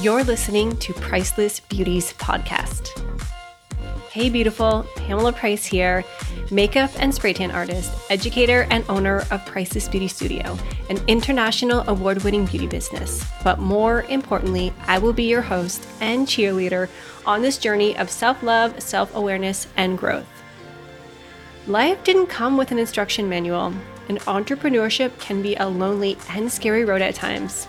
You're listening to Priceless Beauties Podcast. Hey, beautiful, Pamela Price here, makeup and spray tan artist, educator, and owner of Priceless Beauty Studio, an international award winning beauty business. But more importantly, I will be your host and cheerleader on this journey of self love, self awareness, and growth. Life didn't come with an instruction manual, and entrepreneurship can be a lonely and scary road at times.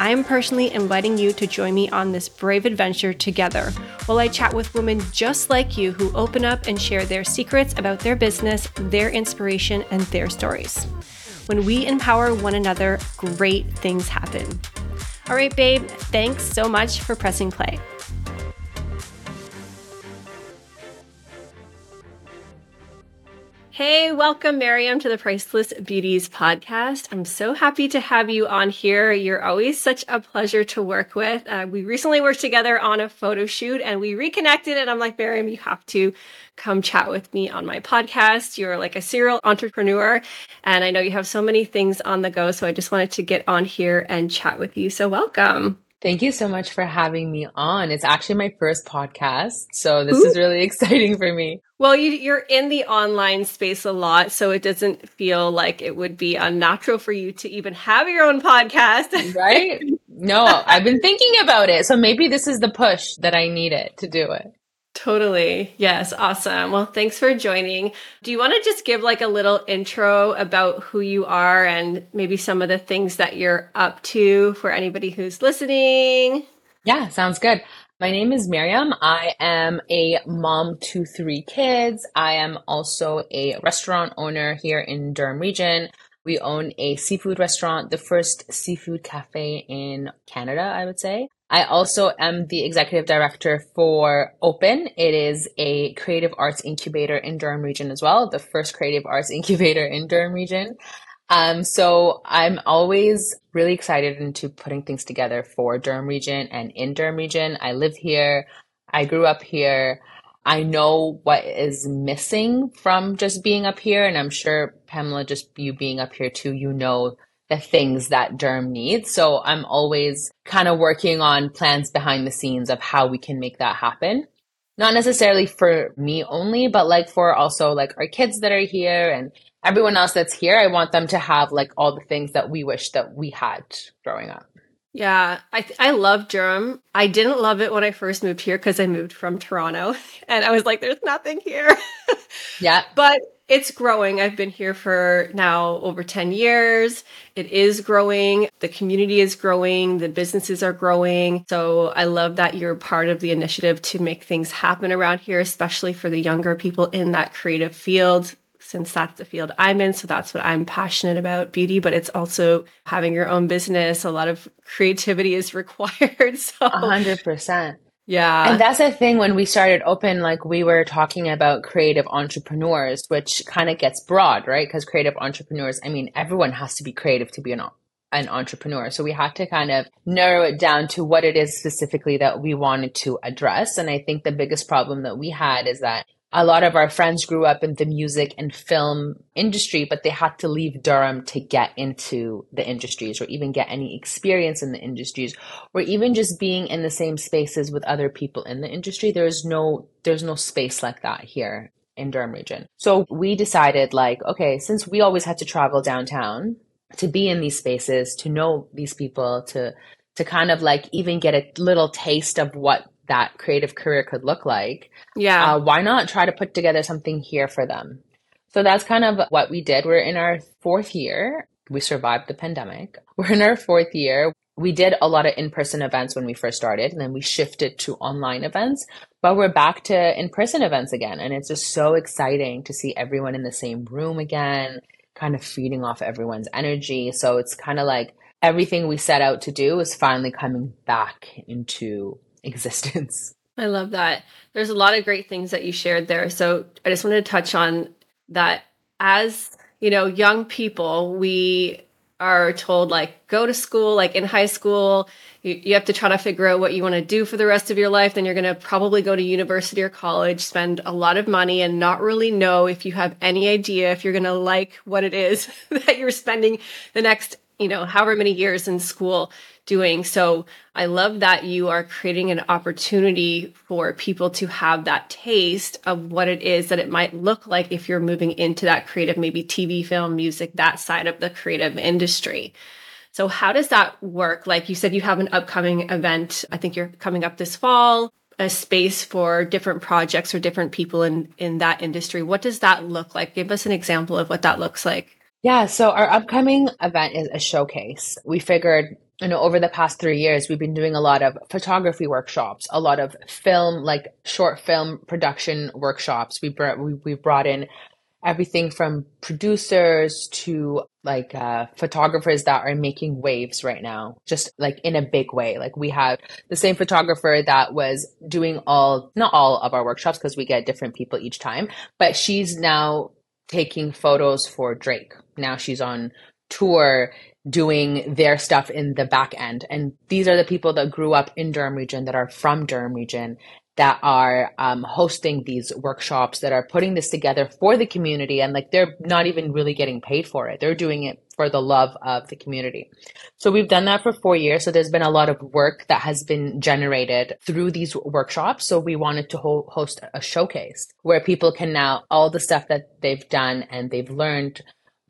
I am personally inviting you to join me on this brave adventure together while I chat with women just like you who open up and share their secrets about their business, their inspiration, and their stories. When we empower one another, great things happen. All right, babe, thanks so much for pressing play. Hey, welcome, Maryam, to the Priceless Beauties podcast. I'm so happy to have you on here. You're always such a pleasure to work with. Uh, we recently worked together on a photo shoot and we reconnected, and I'm like, Maryam, you have to come chat with me on my podcast. You're like a serial entrepreneur, and I know you have so many things on the go. So I just wanted to get on here and chat with you. So, welcome. Thank you so much for having me on. It's actually my first podcast, so this Ooh. is really exciting for me. Well, you, are in the online space a lot, so it doesn't feel like it would be unnatural for you to even have your own podcast. right? No, I've been thinking about it. So maybe this is the push that I needed to do it. Totally. Yes. Awesome. Well, thanks for joining. Do you want to just give like a little intro about who you are and maybe some of the things that you're up to for anybody who's listening? Yeah, sounds good. My name is Maryam. I am a mom to three kids. I am also a restaurant owner here in Durham region. We own a seafood restaurant, the first seafood cafe in Canada, I would say. I also am the executive director for Open. It is a creative arts incubator in Durham region as well, the first creative arts incubator in Durham region. Um, so I'm always really excited into putting things together for Durham region and in Durham region. I live here. I grew up here. I know what is missing from just being up here. And I'm sure Pamela, just you being up here too, you know the things that Durham needs. So I'm always kind of working on plans behind the scenes of how we can make that happen. Not necessarily for me only, but like for also like our kids that are here and everyone else that's here. I want them to have like all the things that we wish that we had growing up. Yeah, I th- I love Durham. I didn't love it when I first moved here because I moved from Toronto, and I was like, "There's nothing here." yeah, but it's growing. I've been here for now over 10 years. It is growing. The community is growing. The businesses are growing. So I love that you're part of the initiative to make things happen around here, especially for the younger people in that creative field since that's the field I'm in. So that's what I'm passionate about beauty, but it's also having your own business. A lot of creativity is required. So 100%. Yeah. And that's the thing when we started open, like we were talking about creative entrepreneurs, which kind of gets broad, right? Because creative entrepreneurs, I mean, everyone has to be creative to be an, an entrepreneur. So we had to kind of narrow it down to what it is specifically that we wanted to address. And I think the biggest problem that we had is that a lot of our friends grew up in the music and film industry, but they had to leave Durham to get into the industries or even get any experience in the industries or even just being in the same spaces with other people in the industry. There's no, there's no space like that here in Durham region. So we decided like, okay, since we always had to travel downtown to be in these spaces, to know these people, to, to kind of like even get a little taste of what that creative career could look like. Yeah. Uh, why not try to put together something here for them? So that's kind of what we did. We're in our fourth year. We survived the pandemic. We're in our fourth year. We did a lot of in person events when we first started, and then we shifted to online events. But we're back to in person events again. And it's just so exciting to see everyone in the same room again, kind of feeding off everyone's energy. So it's kind of like everything we set out to do is finally coming back into existence. I love that. There's a lot of great things that you shared there. So I just wanted to touch on that as, you know, young people, we are told like go to school like in high school you, you have to try to figure out what you want to do for the rest of your life then you're going to probably go to university or college spend a lot of money and not really know if you have any idea if you're going to like what it is that you're spending the next you know, however many years in school doing. So I love that you are creating an opportunity for people to have that taste of what it is that it might look like if you're moving into that creative, maybe TV, film, music, that side of the creative industry. So how does that work? Like you said, you have an upcoming event. I think you're coming up this fall a space for different projects or different people in in that industry what does that look like give us an example of what that looks like yeah, so our upcoming event is a showcase. We figured, you know, over the past three years, we've been doing a lot of photography workshops, a lot of film, like short film production workshops. We brought we, we brought in everything from producers to like uh, photographers that are making waves right now, just like in a big way. Like we have the same photographer that was doing all, not all of our workshops because we get different people each time, but she's now taking photos for Drake. Now she's on tour doing their stuff in the back end. And these are the people that grew up in Durham region, that are from Durham region, that are um, hosting these workshops, that are putting this together for the community. And like they're not even really getting paid for it. They're doing it for the love of the community. So we've done that for four years. So there's been a lot of work that has been generated through these workshops. So we wanted to ho- host a showcase where people can now, all the stuff that they've done and they've learned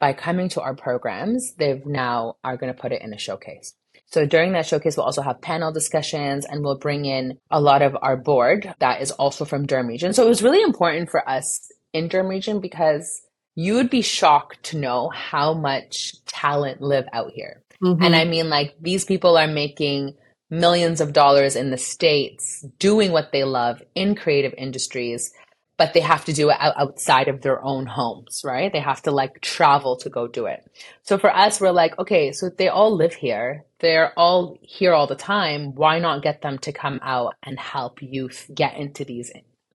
by coming to our programs, they've now are going to put it in a showcase. So during that showcase, we'll also have panel discussions and we'll bring in a lot of our board that is also from Durham region. So it was really important for us in Durham region because you would be shocked to know how much talent live out here. Mm-hmm. And I mean, like, these people are making millions of dollars in the States doing what they love in creative industries, but they have to do it outside of their own homes, right? They have to like travel to go do it. So for us, we're like, okay, so they all live here. They're all here all the time. Why not get them to come out and help youth get into these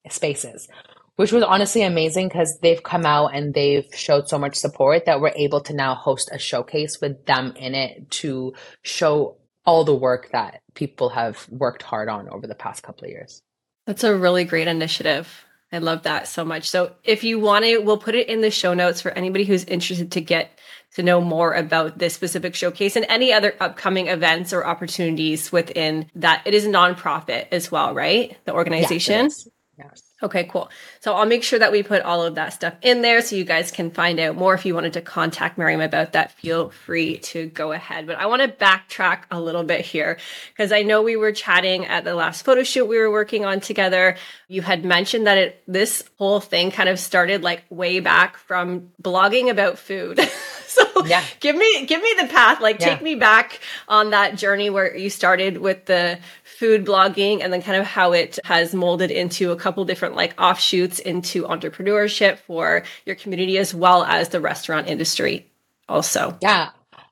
spaces? which was honestly amazing because they've come out and they've showed so much support that we're able to now host a showcase with them in it to show all the work that people have worked hard on over the past couple of years. That's a really great initiative. I love that so much. So if you want to, we'll put it in the show notes for anybody who's interested to get to know more about this specific showcase and any other upcoming events or opportunities within that. It is a nonprofit as well, right? The organization. Yes. Yes. Okay, cool. So I'll make sure that we put all of that stuff in there so you guys can find out more. If you wanted to contact Maryam about that, feel free to go ahead. But I want to backtrack a little bit here because I know we were chatting at the last photo shoot we were working on together. You had mentioned that it this whole thing kind of started like way back from blogging about food. so yeah. give me give me the path like yeah. take me back on that journey where you started with the food blogging and then kind of how it has molded into a couple different like offshoots into entrepreneurship for your community as well as the restaurant industry also. Yeah.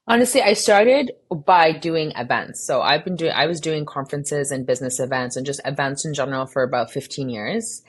Honestly, I started by doing events. So I've been doing I was doing conferences and business events and just events in general for about 15 years.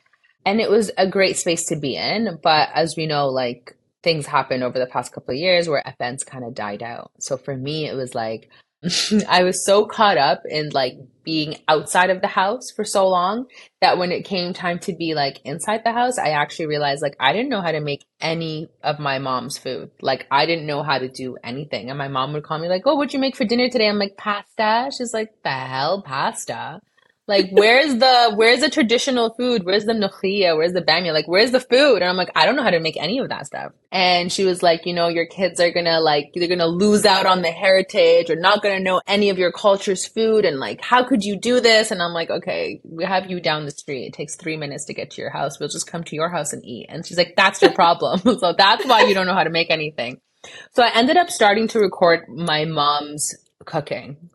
And it was a great space to be in, but as we know like things happened over the past couple of years where events kind of died out. So for me it was like I was so caught up in like being outside of the house for so long that when it came time to be like inside the house, I actually realized like I didn't know how to make any of my mom's food. Like I didn't know how to do anything. And my mom would call me like, Oh, what'd you make for dinner today? I'm like, pasta. She's like, the hell pasta? Like, where's the where's the traditional food? Where's the mlokhia? Where's the bamia? Like, where's the food? And I'm like, I don't know how to make any of that stuff. And she was like, you know, your kids are gonna like they're gonna lose out on the heritage or not gonna know any of your culture's food. And like, how could you do this? And I'm like, okay, we have you down the street. It takes three minutes to get to your house. We'll just come to your house and eat. And she's like, that's your problem. so that's why you don't know how to make anything. So I ended up starting to record my mom's cooking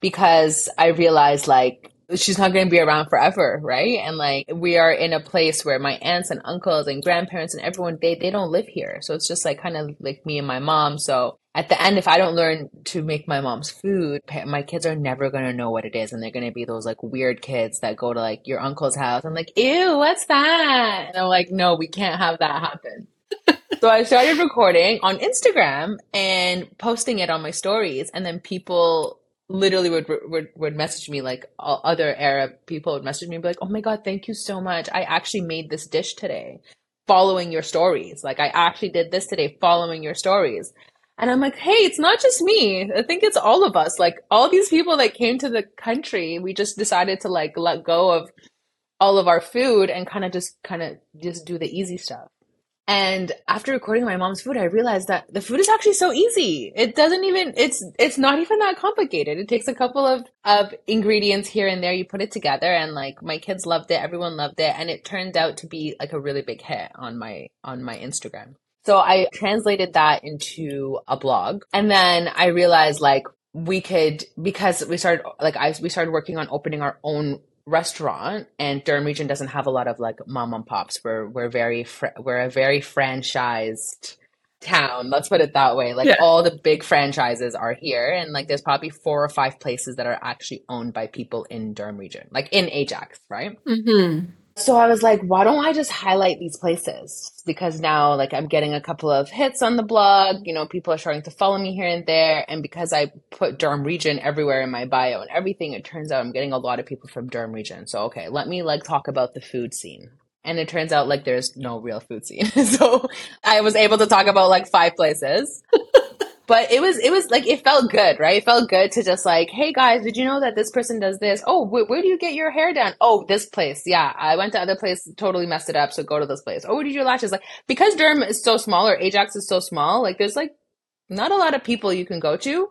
because I realized like she's not going to be around forever, right? And like we are in a place where my aunts and uncles and grandparents and everyone they they don't live here. So it's just like kind of like me and my mom. So at the end if I don't learn to make my mom's food, my kids are never going to know what it is and they're going to be those like weird kids that go to like your uncle's house and like, "Ew, what's that?" And I'm like, "No, we can't have that happen." so I started recording on Instagram and posting it on my stories and then people literally would, would would message me like other Arab people would message me and be like, "Oh my god, thank you so much. I actually made this dish today, following your stories. Like I actually did this today, following your stories." And I'm like, hey, it's not just me. I think it's all of us. Like all these people that came to the country, we just decided to like let go of all of our food and kind of just kind of just do the easy stuff. And after recording my mom's food, I realized that the food is actually so easy. It doesn't even, it's, it's not even that complicated. It takes a couple of, of ingredients here and there. You put it together and like my kids loved it. Everyone loved it. And it turned out to be like a really big hit on my, on my Instagram. So I translated that into a blog. And then I realized like we could, because we started, like I, we started working on opening our own restaurant and Durham region doesn't have a lot of like mom and pops. We're we're very fr- we're a very franchised town. Let's put it that way. Like yeah. all the big franchises are here, and like there's probably four or five places that are actually owned by people in Durham region, like in Ajax, right? Mm-hmm. So I was like, why don't I just highlight these places? Because now, like, I'm getting a couple of hits on the blog. You know, people are starting to follow me here and there. And because I put Durham region everywhere in my bio and everything, it turns out I'm getting a lot of people from Durham region. So, okay, let me like talk about the food scene. And it turns out like there's no real food scene. so I was able to talk about like five places. But it was it was like it felt good right? It felt good to just like hey guys did you know that this person does this? Oh wh- where do you get your hair done? Oh this place. Yeah i went to other place totally messed it up so go to this place. Oh where did your lashes? Like because durham is so small or ajax is so small like there's like not a lot of people you can go to.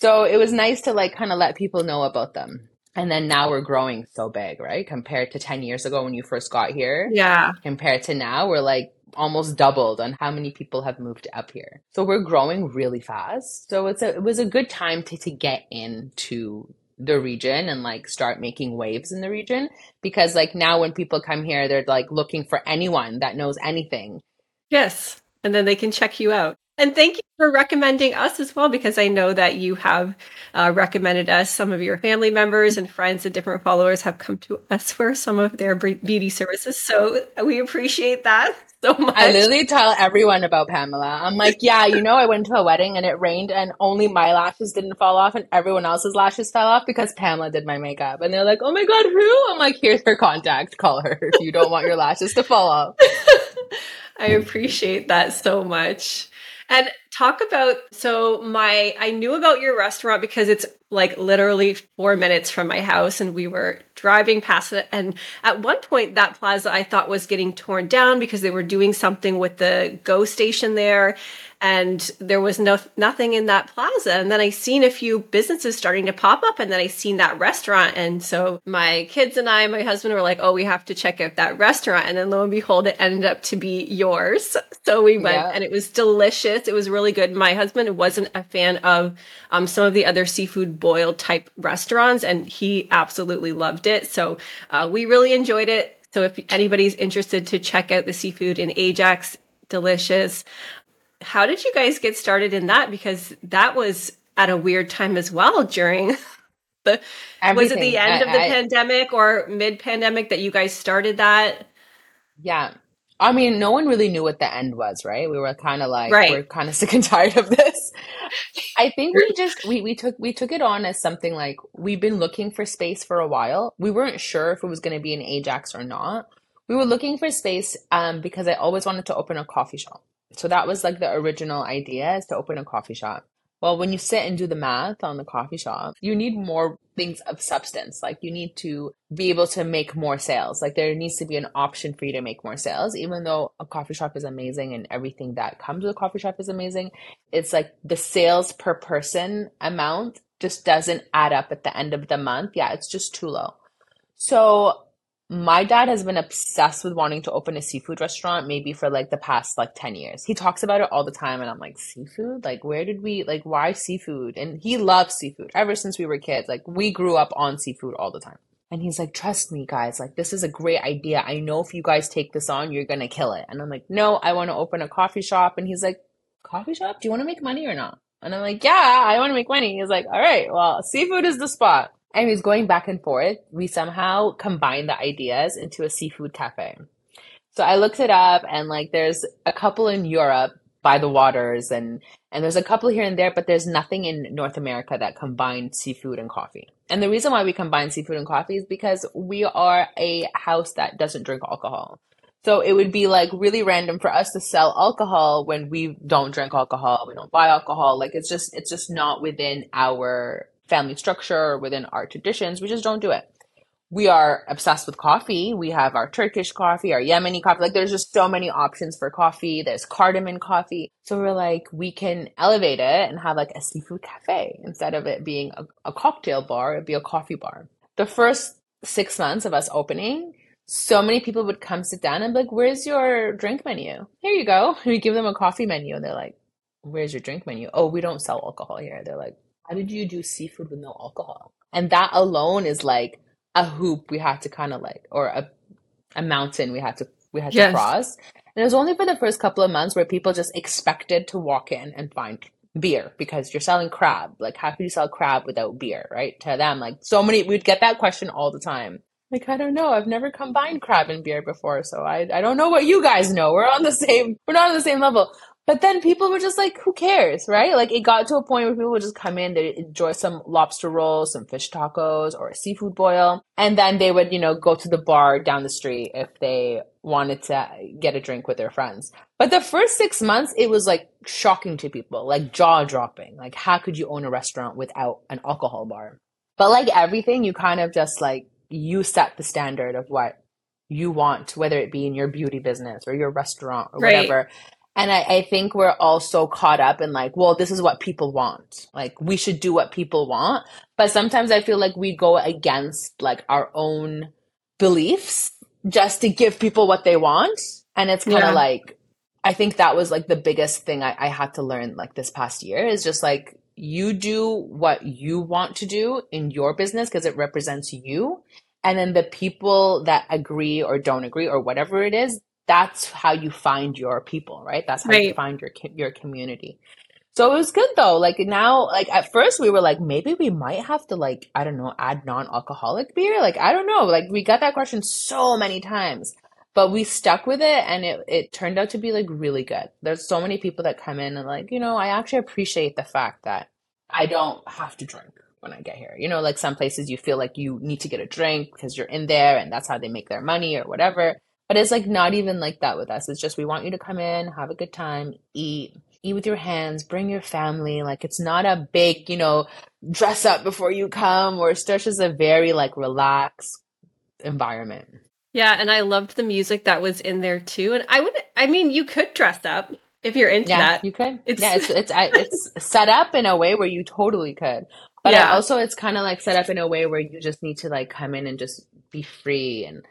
So it was nice to like kind of let people know about them. And then now we're growing so big right? Compared to 10 years ago when you first got here. Yeah. Compared to now we're like almost doubled on how many people have moved up here. So we're growing really fast. So it's a, it was a good time to, to get into the region and like start making waves in the region because like now when people come here they're like looking for anyone that knows anything. Yes. And then they can check you out. And thank you for recommending us as well, because I know that you have uh, recommended us. Some of your family members and friends and different followers have come to us for some of their beauty services. So we appreciate that so much. I literally tell everyone about Pamela. I'm like, yeah, you know, I went to a wedding and it rained and only my lashes didn't fall off and everyone else's lashes fell off because Pamela did my makeup. And they're like, oh my God, who? I'm like, here's her contact. Call her if you don't want your lashes to fall off. I appreciate that so much. And talk about so my I knew about your restaurant because it's like literally 4 minutes from my house and we were driving past it. And at one point that plaza I thought was getting torn down because they were doing something with the go station there. And there was no nothing in that plaza. And then i seen a few businesses starting to pop up and then i seen that restaurant. And so my kids and i my husband were like oh we have to check out that restaurant. And then lo and behold it ended up to be yours. So we went yeah. and it was delicious. It was really good. My husband wasn't a fan of um, some of the other seafood boil type restaurants and he absolutely loved it so uh, we really enjoyed it so if anybody's interested to check out the seafood in ajax delicious how did you guys get started in that? Because that was at a weird time as well during the Everything. was it the end I, of the I, pandemic or mid pandemic that you guys started that? Yeah. I mean, no one really knew what the end was, right? We were kind of like, right. we're kind of sick and tired of this. I think we just we we took we took it on as something like we've been looking for space for a while. We weren't sure if it was going to be an Ajax or not. We were looking for space um, because I always wanted to open a coffee shop. So that was like the original idea is to open a coffee shop. Well, when you sit and do the math on the coffee shop, you need more things of substance. Like you need to be able to make more sales. Like there needs to be an option for you to make more sales. Even though a coffee shop is amazing and everything that comes with a coffee shop is amazing, it's like the sales per person amount just doesn't add up at the end of the month. Yeah, it's just too low. So my dad has been obsessed with wanting to open a seafood restaurant maybe for like the past like 10 years. He talks about it all the time and I'm like, seafood? Like where did we like why seafood? And he loves seafood ever since we were kids. Like we grew up on seafood all the time. And he's like, trust me, guys, like this is a great idea. I know if you guys take this on, you're gonna kill it. And I'm like, no, I want to open a coffee shop. And he's like, coffee shop? Do you want to make money or not? And I'm like, yeah, I want to make money. He's like, all right, well, seafood is the spot. Anyways, going back and forth, we somehow combined the ideas into a seafood cafe. So I looked it up and like there's a couple in Europe by the waters and and there's a couple here and there, but there's nothing in North America that combines seafood and coffee. And the reason why we combine seafood and coffee is because we are a house that doesn't drink alcohol. So it would be like really random for us to sell alcohol when we don't drink alcohol, we don't buy alcohol. Like it's just it's just not within our family structure or within our traditions. We just don't do it. We are obsessed with coffee. We have our Turkish coffee, our Yemeni coffee. Like there's just so many options for coffee. There's cardamom coffee. So we're like, we can elevate it and have like a seafood cafe instead of it being a, a cocktail bar, it'd be a coffee bar. The first six months of us opening, so many people would come sit down and be like, Where's your drink menu? Here you go. We give them a coffee menu and they're like, Where's your drink menu? Oh, we don't sell alcohol here. They're like, How did you do seafood with no alcohol? And that alone is like a hoop we had to kind of like, or a, a mountain we had to we had yes. to cross. And it was only for the first couple of months where people just expected to walk in and find beer because you're selling crab. Like, how could you sell crab without beer, right? To them, like, so many, we'd get that question all the time. Like, I don't know. I've never combined crab and beer before, so I, I don't know what you guys know. We're on the same, we're not on the same level. But then people were just like, who cares, right? Like it got to a point where people would just come in, they'd enjoy some lobster rolls, some fish tacos, or a seafood boil. And then they would, you know, go to the bar down the street if they wanted to get a drink with their friends. But the first six months, it was like shocking to people, like jaw dropping. Like, how could you own a restaurant without an alcohol bar? But like everything, you kind of just like you set the standard of what you want, whether it be in your beauty business or your restaurant or right. whatever. And I, I think we're all so caught up in like, well, this is what people want. Like we should do what people want. But sometimes I feel like we go against like our own beliefs just to give people what they want. And it's kind of yeah. like, I think that was like the biggest thing I, I had to learn like this past year is just like you do what you want to do in your business because it represents you. And then the people that agree or don't agree or whatever it is, that's how you find your people, right? That's how right. you find your your community. So it was good though. Like now, like at first we were like, maybe we might have to like, I don't know, add non-alcoholic beer. Like, I don't know. Like we got that question so many times, but we stuck with it and it, it turned out to be like really good. There's so many people that come in and like, you know, I actually appreciate the fact that I don't have to drink when I get here. You know, like some places you feel like you need to get a drink because you're in there and that's how they make their money or whatever. But it's like not even like that with us. It's just we want you to come in, have a good time, eat, eat with your hands, bring your family. Like it's not a big, you know, dress up before you come or it's just a very like relaxed environment. Yeah, and I loved the music that was in there too. And I would I mean you could dress up if you're into yeah, that. You could. It's, yeah, it's it's it's set up in a way where you totally could. But yeah. also it's kind of like set up in a way where you just need to like come in and just be free and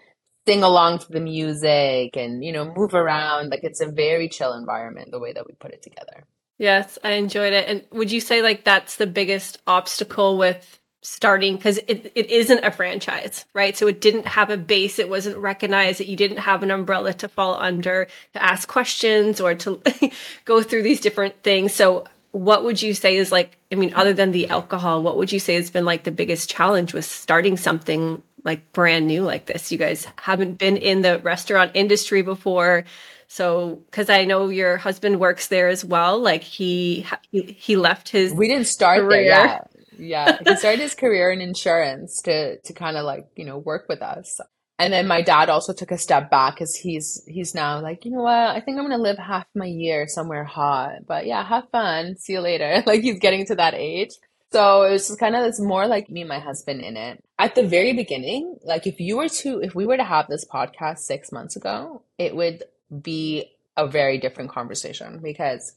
sing along to the music and you know move around. Like it's a very chill environment the way that we put it together. Yes i enjoyed it. And would you say like that's the biggest obstacle with starting? Because it, it isn't a franchise right? So it didn't have a base. It wasn't recognized that you didn't have an umbrella to fall under to ask questions or to go through these different things. So what would you say is like i mean other than the alcohol what would you say has been like the biggest challenge with starting something like brand new like this. You guys haven't been in the restaurant industry before. So, because I know your husband works there as well, like he he, left his. We didn't start career. there. Yeah, yeah. He started his career in insurance to to kind of like you know work with us. And then my dad also took a step back because he's he's now like you know what I think I'm gonna live half my year somewhere hot. But yeah, have fun. See you later. Like he's getting to that age. So it was kind of it's more like me and my husband in it. At the very beginning, like if you were to if we were to have this podcast six months ago, it would be a very different conversation because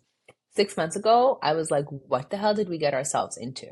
six months ago I was like, what the hell did we get ourselves into?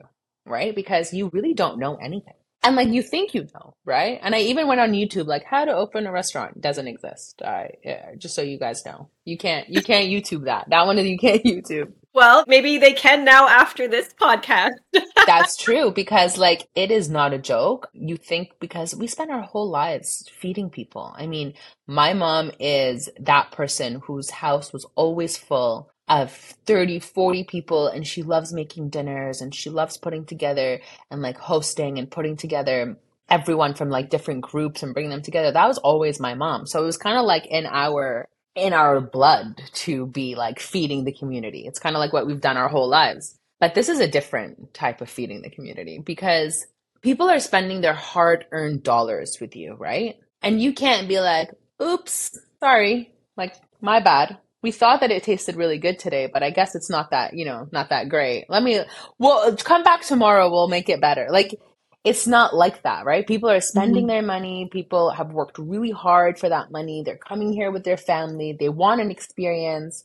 Right? Because you really don't know anything. And like you think you know, right? And I even went on YouTube, like how to open a restaurant doesn't exist. I yeah, just so you guys know, you can't you can't YouTube that. That one is you can't YouTube. Well, maybe they can now after this podcast. That's true because like it is not a joke. You think because we spend our whole lives feeding people. I mean, my mom is that person whose house was always full of 30, 40 people and she loves making dinners and she loves putting together and like hosting and putting together everyone from like different groups and bringing them together. That was always my mom. So it was kind of like in our in our blood to be like feeding the community. It's kind of like what we've done our whole lives. But this is a different type of feeding the community because people are spending their hard earned dollars with you, right? And you can't be like, oops, sorry, like my bad. We thought that it tasted really good today, but I guess it's not that, you know, not that great. Let me, well, come back tomorrow. We'll make it better. Like, it's not like that, right? People are spending mm-hmm. their money. People have worked really hard for that money. They're coming here with their family. They want an experience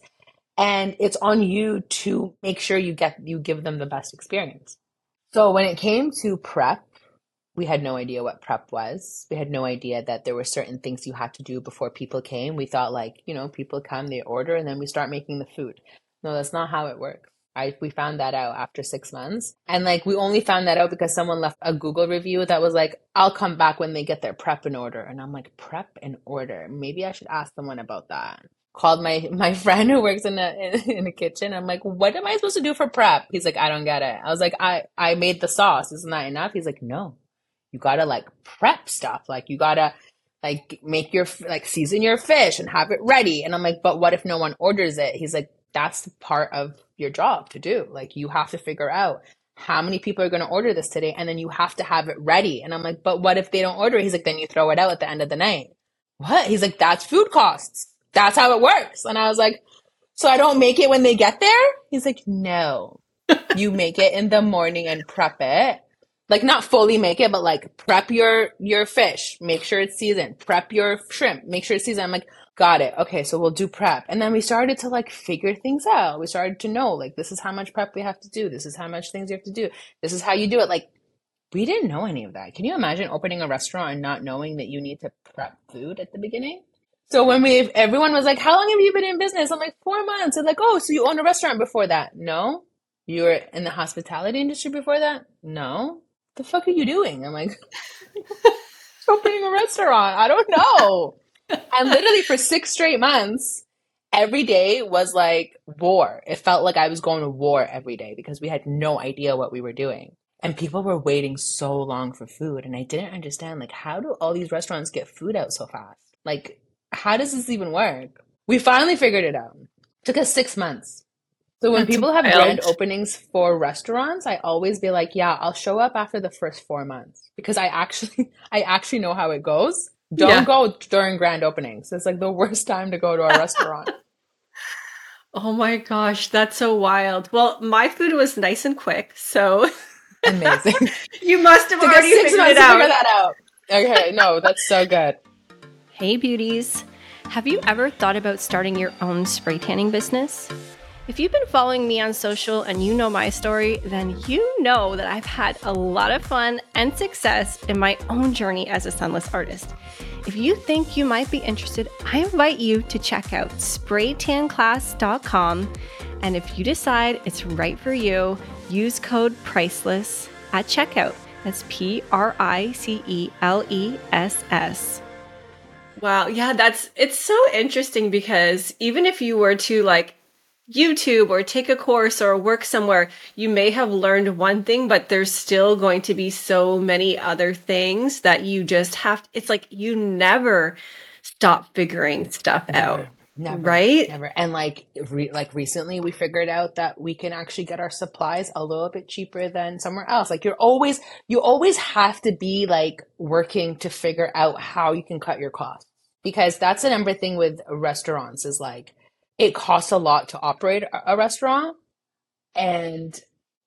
and it's on you to make sure you get you give them the best experience. So when it came to prep, we had no idea what prep was. We had no idea that there were certain things you had to do before people came. We thought like, you know, people come, they order, and then we start making the food. No, that's not how it works. I we found that out after six months. And like we only found that out because someone left a Google review that was like, I'll come back when they get their prep in order. And I'm like, prep in order. Maybe I should ask someone about that. Called my my friend who works in a in, a kitchen. I'm like, what am I supposed to do for prep? He's like, I don't get it. I was like, I I made the sauce. Isn't that enough? He's like, no, you gotta like prep stuff. Like you gotta like make your like season your fish and have it ready. And I'm like, but what if no one orders it? He's like, that's part of your job to do. Like you have to figure out how many people are going to order this today and then you have to have it ready. And I'm like, but what if they don't order it? He's like, then you throw it out at the end of the night. What? He's like, that's food costs. That's how it works. And I was like, so I don't make it when they get there? He's like, no, you make it in the morning and prep it like not fully make it, but like prep your your fish, make sure it's seasoned. Prep your shrimp, make sure it's seasoned. I'm like, got it. Okay, so we'll do prep, and then we started to like figure things out. We started to know like this is how much prep we have to do. This is how much things you have to do. This is how you do it. Like we didn't know any of that. Can you imagine opening a restaurant and not knowing that you need to prep food at the beginning? So when we everyone was like, "How long have you been in business?" I'm like, four months." And like, "Oh, so you owned a restaurant before that?" No. You were in the hospitality industry before that? No the fuck are you doing? I'm like, opening a restaurant. I don't know. And literally for six straight months, every day was like war. It felt like I was going to war every day because we had no idea what we were doing. And people were waiting so long for food. And I didn't understand, like, how do all these restaurants get food out so fast? Like, how does this even work? We finally figured it out. It took us six months. So when That's people have wild. grand openings for restaurants, I always be like, yeah, I'll show up after the first four months because I actually, I actually know how it goes. Don't yeah. go during grand openings. It's like the worst time to go to a restaurant. Oh my gosh, that's so wild. Well, my food was nice and quick, so amazing. you must have already figured it out. Figure that out. Okay, no, that's so good. Hey, beauties. Have you ever thought about starting your own spray tanning business? If you've been following me on social and you know my story, then you know that I've had a lot of fun and success in my own journey as a sunless artist. If you think you might be interested, I invite you to check out spraytanclass.com. And if you decide it's right for you, use code PRICELESS at checkout. That's P R I C E L E S S. Wow, yeah, that's it's so interesting because even if you were to like YouTube or take a course or work somewhere, you may have learned one thing, but there's still going to be so many other things that you just have. It's like you never stop figuring stuff never, out. Never, right? Never. And like, re- like recently, we figured out that we can actually get our supplies a little bit cheaper than somewhere else. Like, you're always, you always have to be like working to figure out how you can cut your costs because that's the number thing with restaurants is like it costs a lot to operate a restaurant and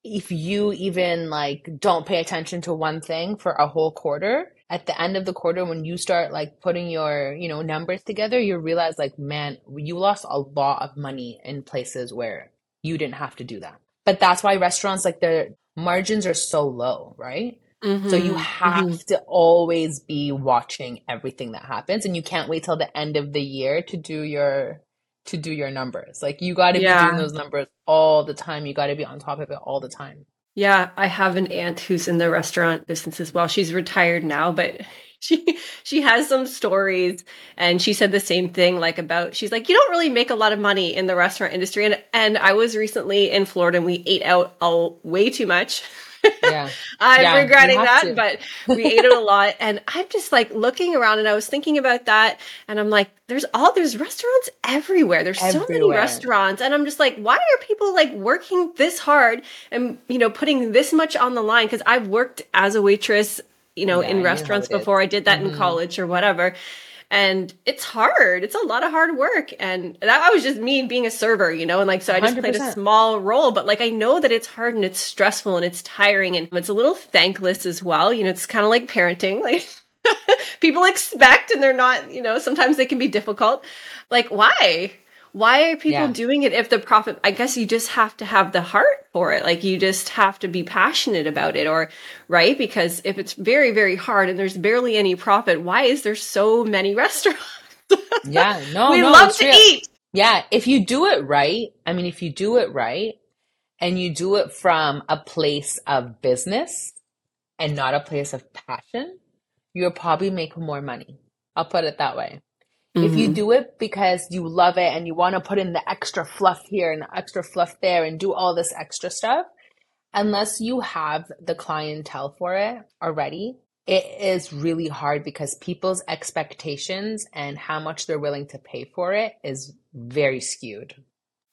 if you even like don't pay attention to one thing for a whole quarter at the end of the quarter when you start like putting your you know numbers together you realize like man you lost a lot of money in places where you didn't have to do that but that's why restaurants like their margins are so low right mm-hmm. so you mm-hmm. have mm-hmm. to always be watching everything that happens and you can't wait till the end of the year to do your to do your numbers. Like you got to yeah. be doing those numbers all the time. You got to be on top of it all the time. Yeah, I have an aunt who's in the restaurant business as well. She's retired now, but she she has some stories and she said the same thing like about she's like you don't really make a lot of money in the restaurant industry and and I was recently in Florida and we ate out all way too much yeah. I'm yeah, regretting that, but we ate it a lot. And I'm just like looking around and I was thinking about that. And I'm like, there's all, there's restaurants everywhere. There's everywhere. so many restaurants. And I'm just like, why are people like working this hard and, you know, putting this much on the line? Cause I've worked as a waitress, you know, yeah, in restaurants before. I did that mm-hmm. in college or whatever. And it's hard. It's a lot of hard work. And that was just me being a server, you know, and like, so I just 100%. played a small role, but like, I know that it's hard and it's stressful and it's tiring and it's a little thankless as well. You know, it's kind of like parenting, like people expect and they're not, you know, sometimes they can be difficult. Like, why? Why are people yeah. doing it if the profit i guess you just have to have the heart for it. Like you just have to be passionate about it or right? Because if it's very very hard and there's barely any profit why is there so many restaurants? Yeah. No we no, love to real. eat. Yeah. If you do it right i mean if you do it right and you do it from a place of business and not a place of passion you'll probably make more money. I'll put it that way Mm-hmm. If you mm-hmm. do it because you love it and you want to put in the extra fluff here and the extra fluff there and do all this extra stuff, unless you have the clientele for it already, it is really hard because people's expectations and how much they're willing to pay for it is very skewed.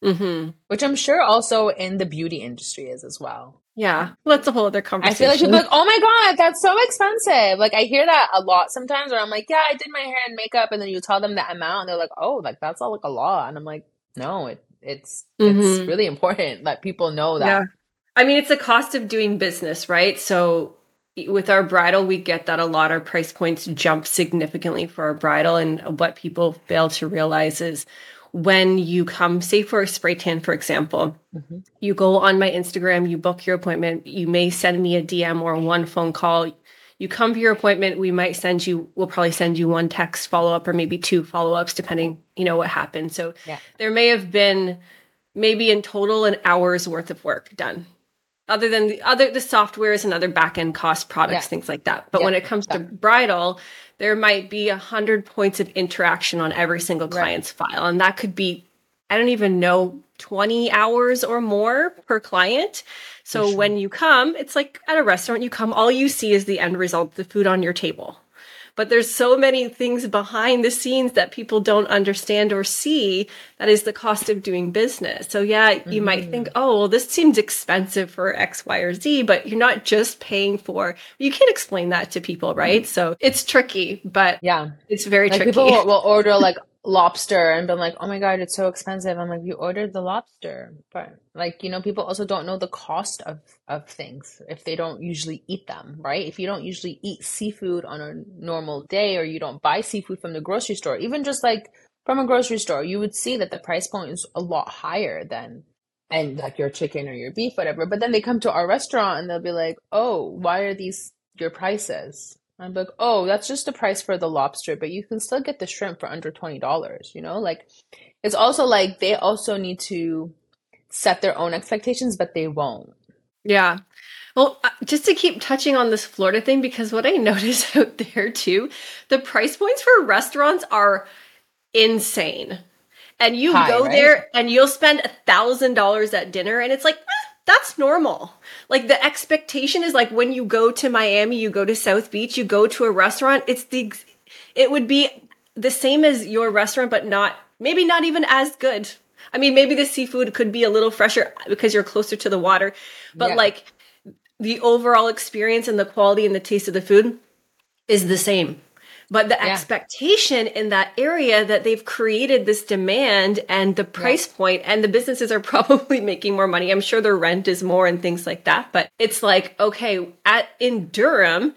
Mm-hmm. Which I'm sure also in the beauty industry is as well. Yeah, that's a whole other conversation. I feel like people like, oh my god, that's so expensive. Like I hear that a lot sometimes, where I'm like, yeah, I did my hair and makeup, and then you tell them that amount, and they're like, oh, like that's all like a lot, and I'm like, no, it, it's mm-hmm. it's really important that people know that. Yeah, I mean, it's a cost of doing business, right? So with our bridal, we get that a lot. Our price points jump significantly for our bridal, and what people fail to realize is when you come, say for a spray tan, for example, mm-hmm. you go on my Instagram, you book your appointment, you may send me a DM or one phone call. You come to your appointment, we might send you, we'll probably send you one text follow up or maybe two follow ups, depending, you know, what happened. So yeah. there may have been maybe in total an hour's worth of work done other than the other the softwares and other back end cost products, yeah. things like that. But yeah. when it comes to bridal, there might be a hundred points of interaction on every single client's right. file. And that could be, I don't even know, 20 hours or more per client. So sure. when you come, it's like at a restaurant, you come, all you see is the end result, the food on your table but there's so many things behind the scenes that people don't understand or see that is the cost of doing business so yeah you mm-hmm. might think oh well this seems expensive for x y or z but you're not just paying for you can't explain that to people right mm-hmm. so it's tricky but yeah it's very like tricky people will, will order like lobster and been like, oh my God, it's so expensive. I'm like, you ordered the lobster. But like, you know, people also don't know the cost of, of things if they don't usually eat them, right? If you don't usually eat seafood on a normal day or you don't buy seafood from the grocery store, even just like from a grocery store, you would see that the price point is a lot higher than and like your chicken or your beef, whatever. But then they come to our restaurant and they'll be like, oh, why are these your prices? I'm like, oh, that's just the price for the lobster, but you can still get the shrimp for under twenty dollars. You know, like it's also like they also need to set their own expectations, but they won't. Yeah. Well, uh, just to keep touching on this Florida thing, because what I notice out there too, the price points for restaurants are insane. And you High, go right? there and you'll spend a thousand dollars at dinner, and it's like, eh, that's normal. Like the expectation is like when you go to Miami, you go to South Beach, you go to a restaurant, it's the it would be the same as your restaurant but not maybe not even as good. I mean, maybe the seafood could be a little fresher because you're closer to the water, but yeah. like the overall experience and the quality and the taste of the food is the same but the yeah. expectation in that area that they've created this demand and the price yeah. point and the businesses are probably making more money i'm sure their rent is more and things like that but it's like okay at in durham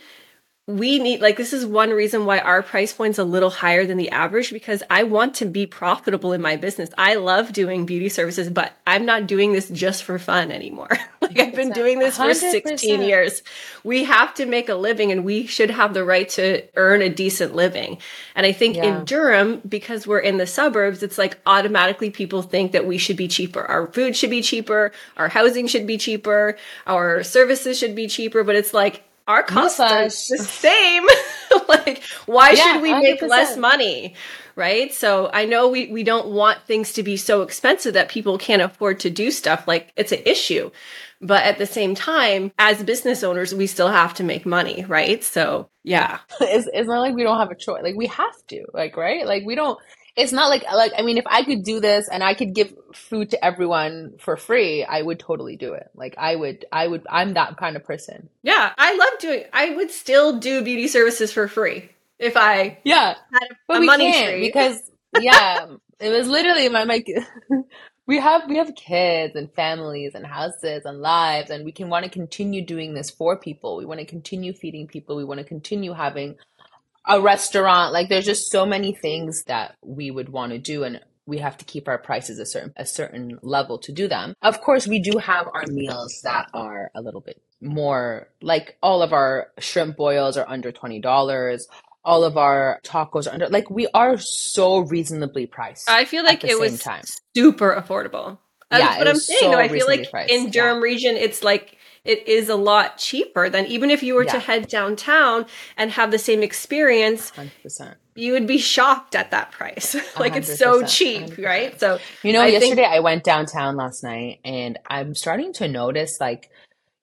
we need like this is one reason why our price point's a little higher than the average because I want to be profitable in my business. I love doing beauty services, but I'm not doing this just for fun anymore. like I've been doing this 100%. for 16 years. We have to make a living and we should have the right to earn a decent living. And I think yeah. in Durham because we're in the suburbs, it's like automatically people think that we should be cheaper. Our food should be cheaper, our housing should be cheaper, our services should be cheaper, but it's like our costs are the same. like, why yeah, should we 100%. make less money? Right. So I know we, we don't want things to be so expensive that people can't afford to do stuff. Like it's an issue. But at the same time, as business owners, we still have to make money. Right. So yeah. It's, it's not like we don't have a choice. Like we have to, like, right. Like we don't, it's not like like I mean, if I could do this and I could give food to everyone for free, I would totally do it. Like I would, I would, I'm that kind of person. Yeah, I love doing. I would still do beauty services for free. if I yeah had but a we money because yeah it was literally my my we have we have kids and families and houses and lives and we can want to continue doing this for people we want to continue feeding people we want to continue having a restaurant like there's just so many things that we would want to do and we have to keep our prices a certain a certain level to do them of course we do have our meals that are a little bit more like all of our shrimp boils are under $20 all of our tacos are under like we are so reasonably priced I feel like it was time. super affordable. Yeah, That's it what I'm saying. so though. I feel like priced, in yeah. Durham region, it's like it is a lot cheaper than even if you were to head downtown and have the same experience, 100% you would be shocked at that price. like it's so cheap, 100%. right? So You know, I think- yesterday I went downtown last night and I'm starting to notice like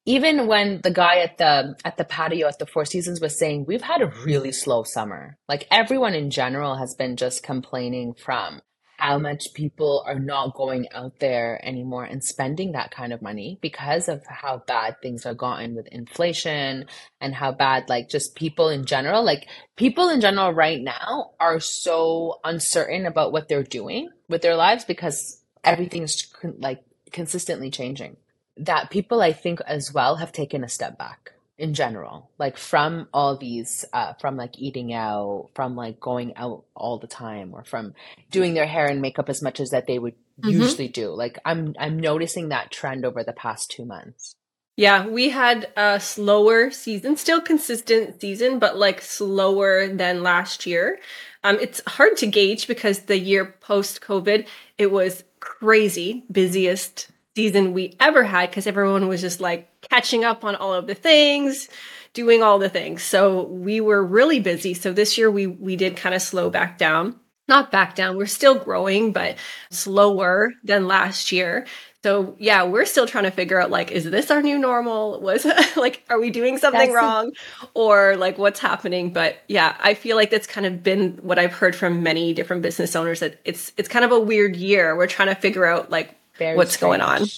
even when the guy at the at the patio at the Four Seasons was saying we've had a really slow summer. Like everyone in general has been just complaining from how much people are not going out there anymore and spending that kind of money because of how bad things are gotten with inflation and how bad like just people in general like people in general right now are so uncertain about what they're doing with their lives because everything's like consistently changing. That people i think as well have taken a step back in general like from all these uh, from like eating out from like going out all the time or from doing their hair and makeup as much as that they would Mhm. usually do like i'm i'm noticing that trend over the past two months Yeah, we had a slower season, still consistent season, but like slower than last year. Um, it's hard to gauge because the year post COVID, it was crazy, busiest season we ever had because everyone was just like catching up on all of the things, doing all the things. So we were really busy. So this year we we did kind of slow back down. Not back down. We're still growing, but slower than last year. So yeah, we're still trying to figure out like, is this our new normal? Was like, are we doing something That's wrong, or like what's happening? But yeah, I feel like that's kind of been what I've heard from many different business owners that it's it's kind of a weird year. We're trying to figure out like very What's going on?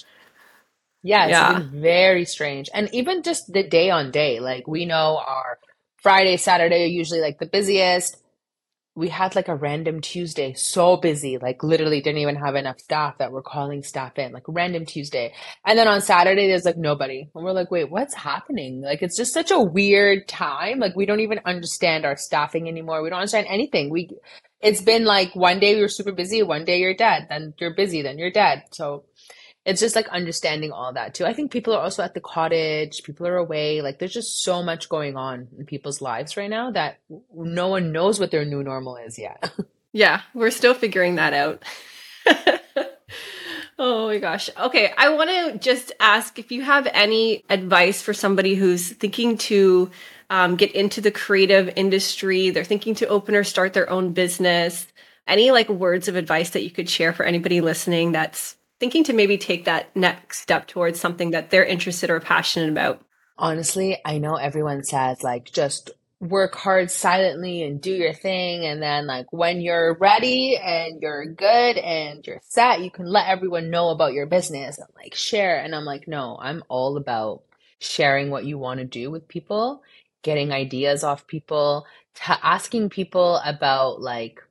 Yeah, it's Yeah. been very strange. And even just the day on day, like we know our Friday, Saturday are usually like the busiest. We had like a random Tuesday, so busy, like literally didn't even have enough staff that were calling staff in, like random Tuesday. And then on Saturday, there's like nobody. And we're like, wait, what's happening? Like it's just such a weird time. Like we don't even understand our staffing anymore. We don't understand anything. We, it's been like one day you're super busy, one day you're dead, then you're busy, then you're dead. So it's just like understanding all that too. I think people are also at the cottage, people are away. Like there's just so much going on in people's lives right now that no one knows what their new normal is yet. Yeah, we're still figuring that out. oh my gosh. Okay, I want to just ask if you have any advice for somebody who's thinking to um, get into the creative industry, they're thinking to open or start their own business. Any like words of advice that you could share for anybody listening that's thinking to maybe take that next step towards something that they're interested or passionate about? Honestly, I know everyone says like just work hard silently and do your thing. And then like when you're ready and you're good and you're set, you can let everyone know about your business and like share. And I'm like, no, I'm all about sharing what you want to do with people, getting ideas off people, t- asking people about like,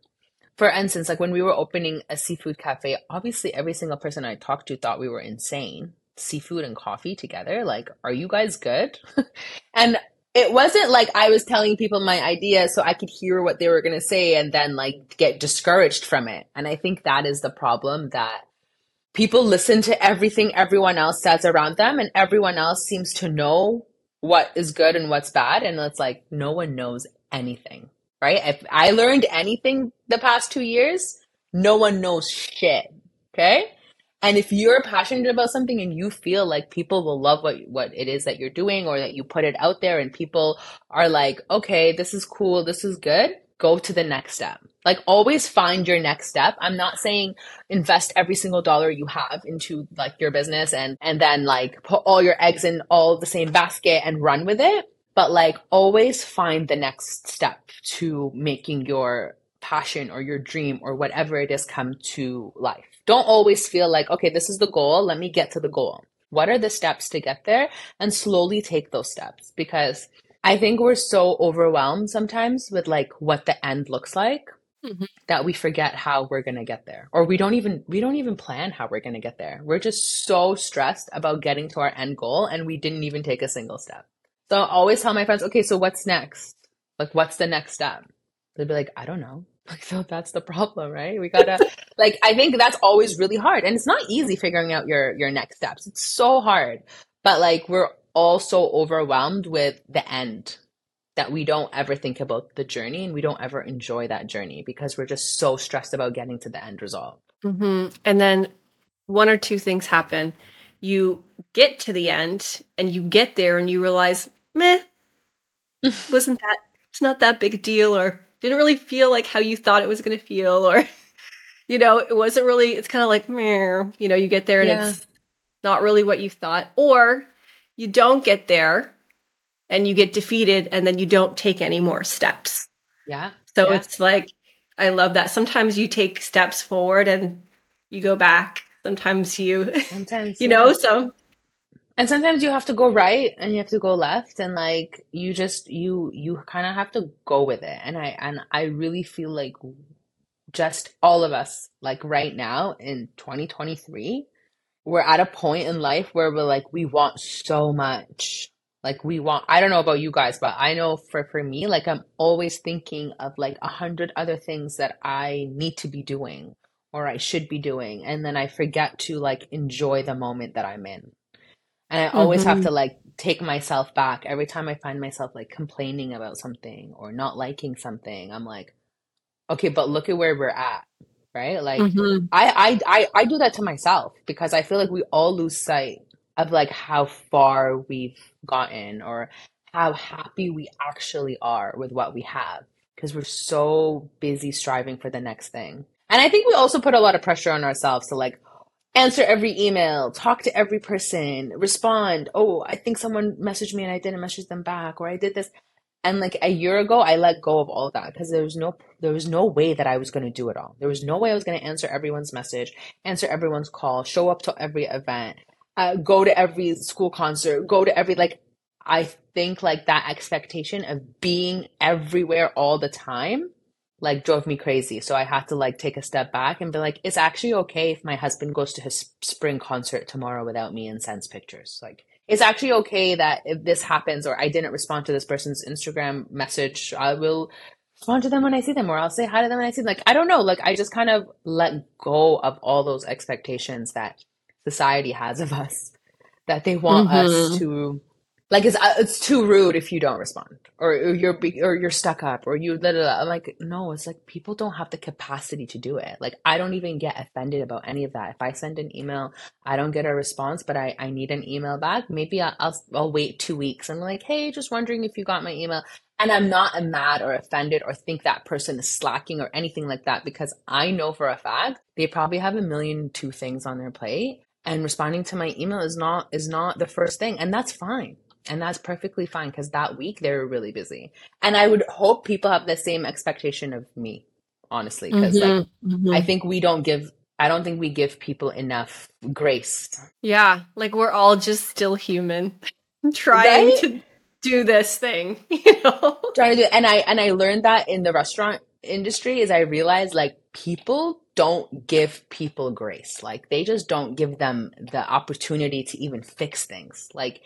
for instance, like when we were opening a seafood cafe, obviously every single person I talked to thought we were insane. Seafood and coffee together. Like, are you guys good? and it wasn't like I was telling people my idea so I could hear what they were going to say and then like get discouraged from it. And I think that is the problem that people listen to everything everyone else says around them and everyone else seems to know what is good and what's bad. And it's like, no one knows anything, right? If I learned anything the past two years, no one knows shit. Okay. And if you're passionate about something and you feel like people will love what what it is that you're doing or that you put it out there and people are like, "Okay, this is cool, this is good." Go to the next step. Like always find your next step. I'm not saying invest every single dollar you have into like your business and and then like put all your eggs in all the same basket and run with it, but like always find the next step to making your passion or your dream or whatever it is come to life. Don't always feel like, okay, this is the goal. Let me get to the goal. What are the steps to get there? And slowly take those steps because I think we're so overwhelmed sometimes with like what the end looks like Mhm. that we forget how we're going to get there or we don't even we don't even plan how we're going to get there. We're just so stressed about getting to our end goal and we didn't even take a single step. So I always tell my friends, "Okay, so what's next? Like what's the next step?" They'd be like, "I don't know." Like so that's the problem, right? We got to like I think that's always really hard and it's not easy figuring out your your next steps. It's so hard. But like we're all so overwhelmed with the end that we don't ever think about the journey and we don't ever enjoy that journey because we're just so stressed about getting to the end result. hmm And then one or two things happen. You get to the end and you get there and you realize, meh, wasn't that, it's not that big a deal or didn't really feel like how you thought it was going to feel or, you know, it wasn't really, it's kind of like, you know, you get there and Yeah. it's not really what you thought. Or you don't get there and you get defeated and then you don't take any more steps. Yeah. So Yeah. it's like, I love that. Sometimes you take steps forward and you go back. Sometimes you, Sometimes you yeah. know, so And sometimes you have to go right and you have to go left and like you just you you kind of have to go with it. And I and I really feel like just all of us like right now in 2023 we're at a point in life where we're like we want so much. Like we want I don't know about you guys, but I know for for me like I'm always thinking of like a hundred other things that I need to be doing or I should be doing and then I forget to like enjoy the moment that I'm in. And I always have Mhm. to like take myself back every time I find myself like complaining about something or not liking something. I'm like, okay, but look at where we're at, right? Like Mhm. I I I, I do that to myself because I feel like we all lose sight of like how far we've gotten or how happy we actually are with what we have because we're so busy striving for the next thing. And I think we also put a lot of pressure on ourselves to like answer every email, talk to every person, respond. Oh, I think someone messaged me and I didn't message them back, or I did this. And like a year ago, I let go of all of that because there was no there was no way that I was going to do it all. There was no way I was going to answer everyone's message, answer everyone's call, show up to every event, uh, go to every school concert, go to every like. I think like that expectation of being everywhere all the time like drove me crazy. So I had to like take a step back and be like, it's actually okay if my husband goes to his spring concert tomorrow without me and sends pictures. Like it's actually okay that if this happens or I didn't respond to this person's Instagram message, I will respond to them when I see them or I'll say hi to them when I see them. Like I don't know, like I just kind of let go of all those expectations that society has of us that they want us Mhm. to like it's uh, it's too rude if you don't respond or, or you're be- or you're stuck up or you da, da, da. I'm like no it's like people don't have the capacity to do it. Like I don't even get offended about any of that. If I send an email I don't get a response but I I need an email back. Maybe I'll I'll, I'll wait two weeks I'm like hey just wondering if you got my email. And I'm not mad or offended or think that person is slacking or anything like that because I know for a fact they probably have a million two things on their plate and responding to my email is not is not the first thing and that's fine and that's perfectly fine because that week they were really busy and i would hope people have the same expectation of me honestly because like Mhm. Mhm. i think we don't give i don't think we give people enough grace yeah, like we're all just still human trying Right? to do this thing, you know? trying to do and i and i learned that in the restaurant industry is i realized like people don't give people grace like they just don't give them the opportunity to even fix things like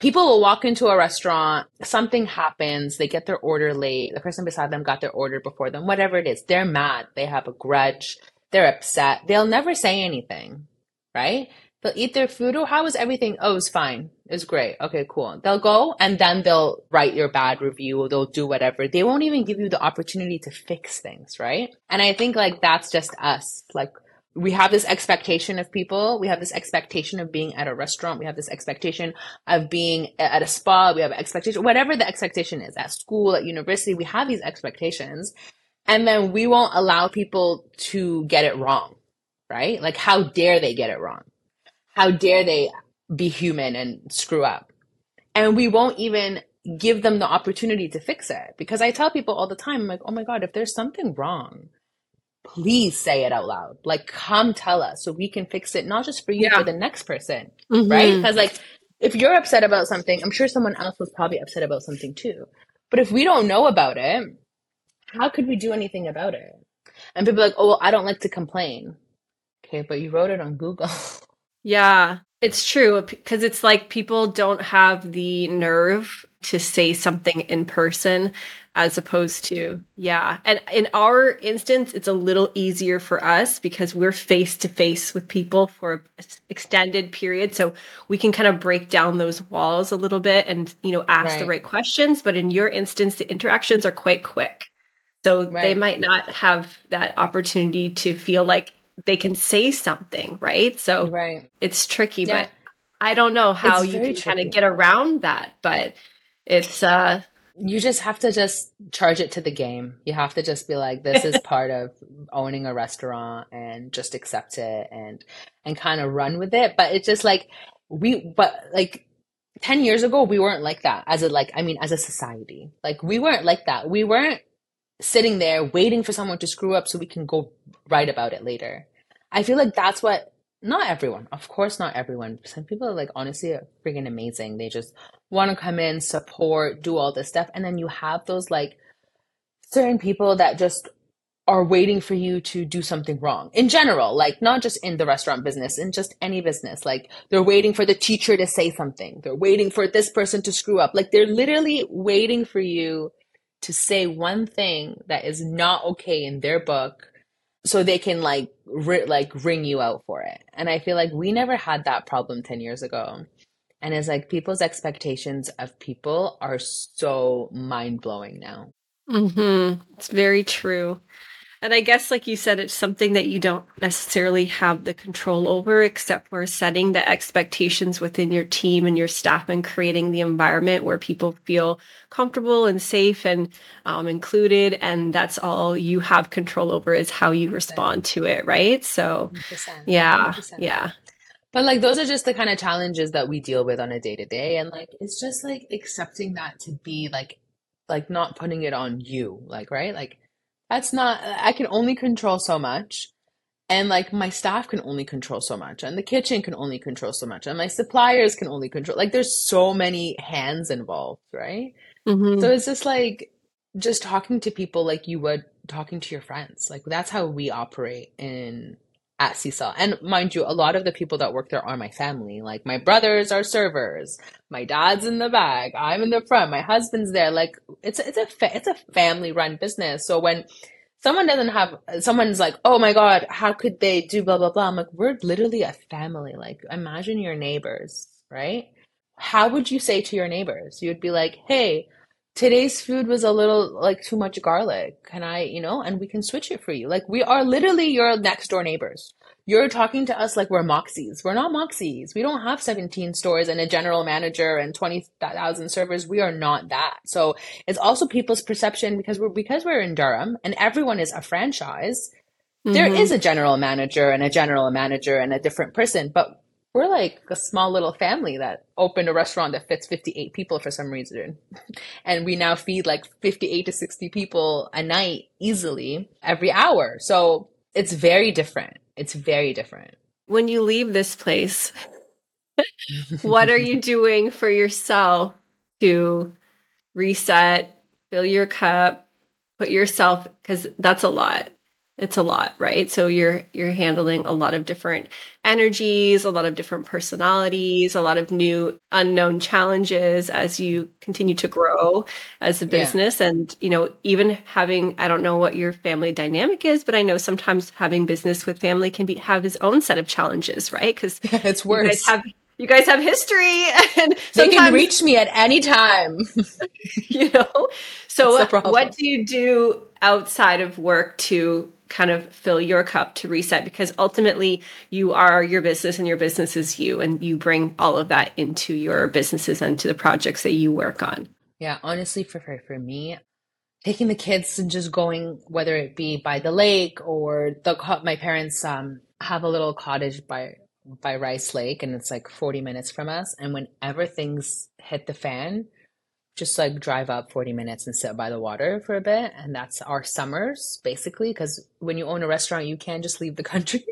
people will walk into a restaurant something happens they get their order late the person beside them got their order before them whatever it is they're mad they have a grudge they're upset they'll never say anything right? They'll eat their food oh how was everything? Oh it's fine it's great okay cool. They'll go and then they'll write your bad review they'll do whatever they won't even give you the opportunity to fix things right? And i think like that's just us like we have this expectation of people. We have this expectation of being at a restaurant. We have this expectation of being at a spa. We have expectation whatever the expectation is at school at university we have these expectations. And then we won't allow people to get it wrong right? Like how dare they get it wrong? How dare they be human and screw up? And we won't even give them the opportunity to fix it. Because i tell people all the time i'm like oh my god if there's something wrong please say it out loud like come tell us so we can fix it not just for you Yeah. for the next person right Mhm. because like if you're upset about something, I'm sure someone else was probably upset about something too. But if we don't know about it, how could we do anything about it? And people are like, oh, well, I don't like to complain. Okay, but you wrote it on Google. Yeah, it's true because it's like people don't have the nerve to say something in person as opposed to yeah. And in our instance it's a little easier for us because we're face to face with people for an extended period. So we can kind of break down those walls a little bit and you know ask right. the right. questions. But in your instance the interactions are quite quick. So right. they might not have that opportunity to feel like they can say something right? So right. it's tricky yeah. but i don't know how it's you can kind of get around that. But it's uh you just have to just charge it to the game. You have to just be like, this is part of owning a restaurant and just accept it and and kind of run with it. But it's just like we but like 10 years ago we weren't like that as a like I mean as a society. Like we weren't like that. We weren't sitting there waiting for someone to screw up so we can go write about it later. I feel like that's what not everyone, of course, not everyone. Some people are like honestly freaking amazing. They just want to come in, support, do all this stuff. And then you have those like certain people that just are waiting for you to do something wrong in general, like not just in the restaurant business, in just any business. Like they're waiting for the teacher to say something. They're waiting for this person to screw up. Like they're literally waiting for you to say one thing that is not okay in their book so they can like ri- like ring you out for it. And I feel like we never had that problem 10 years ago. And it's like people's expectations of people are so mind blowing now. Mm-hmm. It's very true. And I guess, like you said, it's something that you don't necessarily have the control over, except for setting the expectations within your team and your staff and creating the environment where people feel comfortable and safe and um, included. And that's all you have control over is how you respond to it, right? So, 100%, yeah, 100%. yeah. But like those are just the kind of challenges that we deal with on a day to day. And like it's just like accepting that to be like like not putting it on you. Like, right? Like that's not i can only control so much. And like my staff can only control so much and the kitchen can only control so much and my suppliers can only control like there's so many hands involved right? Mm-hmm. so it's just like just talking to people like you would talking to your friends. Like that's how we operate in at Sea Salt. And mind you, a lot of the people that work there are my family. Like my brothers are servers, my dad's in the back, I'm in the front, my husband's there. Like it's it's a fa- it's a family run business. So when someone doesn't have someone's like, oh my god, how could they do blah blah blah? I'm like, we're literally a family. Like imagine your neighbors, right? How would you say to your neighbors? You would be like, hey, today's food was a little like too much garlic. Can I, you know, and we can switch it for you. Like we are literally your next door neighbors. You're talking to us like we're Moxies. We're not Moxies. We don't have 17 stores and a general manager and 20,000 servers. We are not that. So it's also people's perception because we're, because we're in Durham and everyone is a franchise. Mm-hmm. There is a general manager and a general manager and a different person, but we're like a small little family that opened a restaurant that fits 58 people for some reason. and we now feed like 58 to 60 people a night easily every hour. So it's very different. It's very different. When you leave this place, what are you doing for yourself to reset, fill your cup, put yourself, because that's a lot it's a lot right? So you're you're handling a lot of different energies a lot of different personalities a lot of new unknown challenges as you continue to grow as a business. Yeah. and you know even having i don't know what your family dynamic is but i know sometimes having business with family can be have his own set of challenges right? Because it's worse you guys have you guys have history and they can reach me at any time. You know? So what do you do outside of work to kind of fill your cup to reset because ultimately you are your business and your business is you and you bring all of that into your businesses and to the projects that you work on. Yeah, honestly for for, me taking the kids and just going whether it be by the lake or the my parents um have a little cottage by by Rice Lake and it's like 40 minutes from us and whenever things hit the fan just like drive up 40 minutes and sit by the water for a bit. And that's our summers basically. Cause when you own a restaurant, you can't just leave the country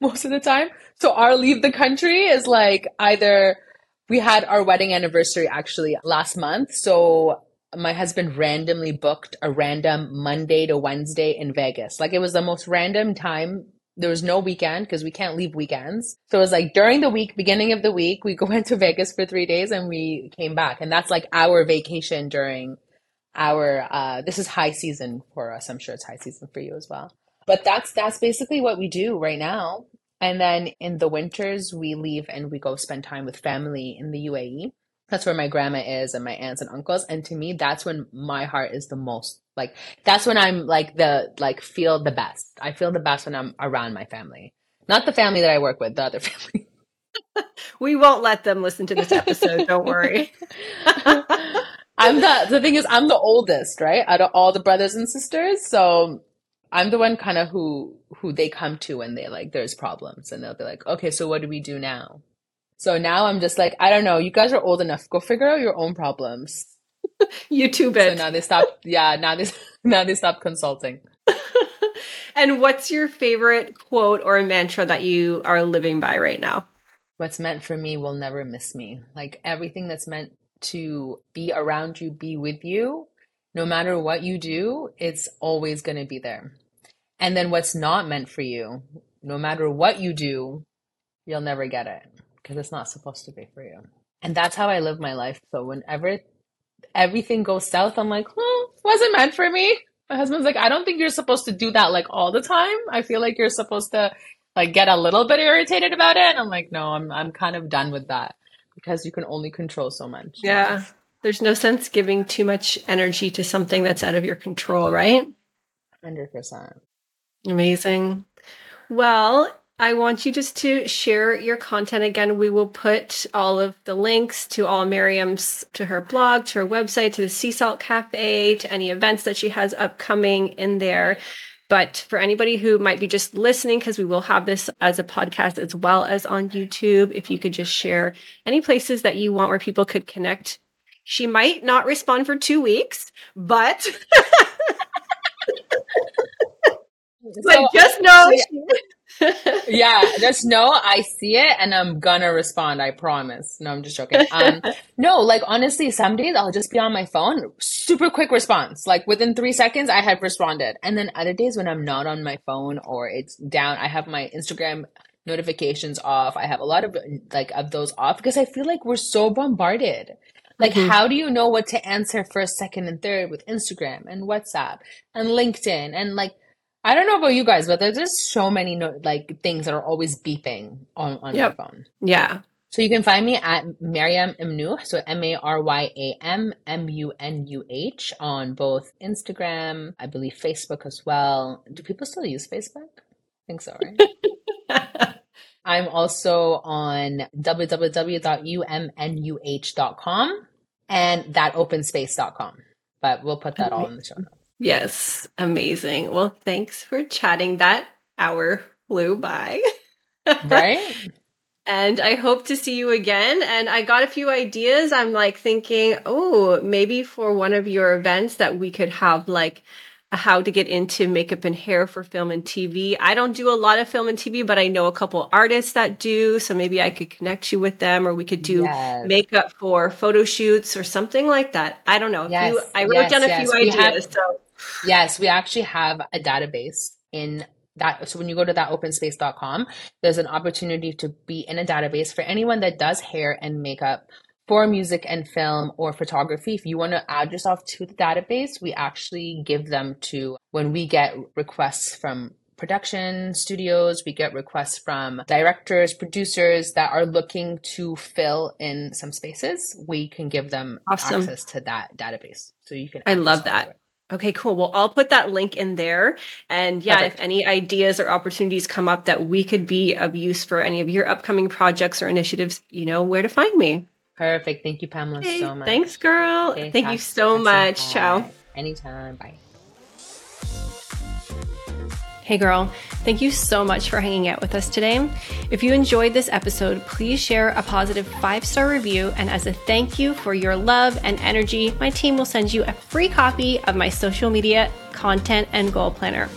most of the time. So our leave the country is like either we had our wedding anniversary actually last month. So my husband randomly booked a random Monday to Wednesday in Vegas. Like it was the most random time. There was no weekend because we can't leave weekends. So it was like during the week, beginning of the week, we went to Vegas for three days and we came back. And that's like our vacation during our uh this is high season for us. I'm sure it's high season for you as well. But that's that's basically what we do right now. And then in the winters, we leave and we go spend time with family in the UAE. That's where my grandma is and my aunts and uncles. And to me, that's when my heart is the most like, that's when I'm like the, like, feel the best. I feel the best when I'm around my family. Not the family that I work with, the other family. we won't let them listen to this episode. don't worry. I'm the, the thing is, I'm the oldest, right? Out of all the brothers and sisters. So I'm the one kind of who who they come to when they like there's problems and they'll be like, okay, so what do we do now? So now I'm just like, I don't know, you guys are old enough. Go figure out your own problems. YouTube it. So now they stop yeah, now they now they stop consulting. and what's your favorite quote or mantra that you are living by right now? What's meant for me will never miss me. Like everything that's meant to be around you, be with you, no matter what you do, it's always going to be there. And then what's not meant for you, no matter what you do, you'll never get it because it's not supposed to be for you. And that's how I live my life. So whenever everything goes south, I'm like, oh, wasn't meant for me. My husband's like, I don't think you're supposed to do that like all the time. I feel like you're supposed to like get a little bit irritated about it. And I'm like, no, I'm I'm kind of done with that because you can only control so much. Yeah. There's no sense giving too much energy to something that's out of your control, right? 100%. Amazing. Well, I want you just to share your content again. We will put all of the links to all Maryam's, to her blog, to her website, to the Sea Salt Cafe, to any events that she has upcoming in there. But for anybody who might be just listening, because we will have this as a podcast as well as on YouTube, if you could just share any places that you want where people could connect she might not respond for two weeks, but but so, just know. yeah, just know I see it and I'm gonna respond. I promise. No, I'm just joking. Um, no, like honestly, some days I'll just be on my phone, super quick response. Like within three seconds, I have responded. And then other days when I'm not on my phone or it's down, I have my Instagram notifications off. I have a lot of like of those off because I feel like we're so bombarded. Like, mm-hmm. how do you know what to answer first, second, and third with Instagram and WhatsApp and LinkedIn? And like, I don't know about you guys, but there's just so many no- like things that are always beeping on, on yep. your phone. Yeah. So you can find me at Maryam Mnuh, so M A R Y A M M U N U H on both Instagram, I believe Facebook as well. Do people still use Facebook? I think so, right? I'm also on www.umnuh.com and thatopenspace.com. But we'll put that oh, all in the show notes. Yes, amazing. Well, thanks for chatting. That hour flew by. right? and I hope to see you again. And I got a few ideas. I'm like thinking, oh, maybe for one of your events that we could have like a how to get into makeup and hair for film and TV. I don't do a lot of film and TV, but I know a couple artists that do. So maybe I could connect you with them or we could do yes. makeup for photo shoots or something like that. I don't know. Yes. You, I wrote yes, down a few we ideas. Have, so. Yes, we actually have a database in that so when you go to thatopenspace.com there's an opportunity to be in a database for anyone that does hair and makeup for music and film or photography, if you want to add yourself to the database, we actually give them to when we get requests from production studios, we get requests from directors, producers that are looking to fill in some spaces. We can give them awesome. access to that database. So you can I love that. Okay, cool. Well, I'll put that link in there. And yeah, Perfect. if any ideas or opportunities come up that we could be of use for any of your upcoming projects or initiatives, you know where to find me. Perfect. Thank you, Pamela, hey, so much. Thanks, girl. Okay, Thank you so much. Ciao. Anytime. Bye. Hey, girl. Thank you so much for hanging out with us today. If you enjoyed this episode, please share a positive five star review. And as a thank you for your love and energy, my team will send you a free copy of my social media content and goal planner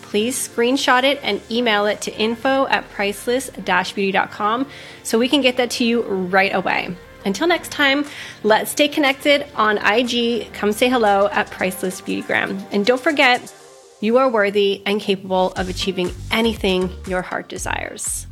please screenshot it and email it to info at priceless-beauty.com so we can get that to you right away. Until next time, let's stay connected on IG. Come say hello at Priceless Beautygram. And don't forget, you are worthy and capable of achieving anything your heart desires.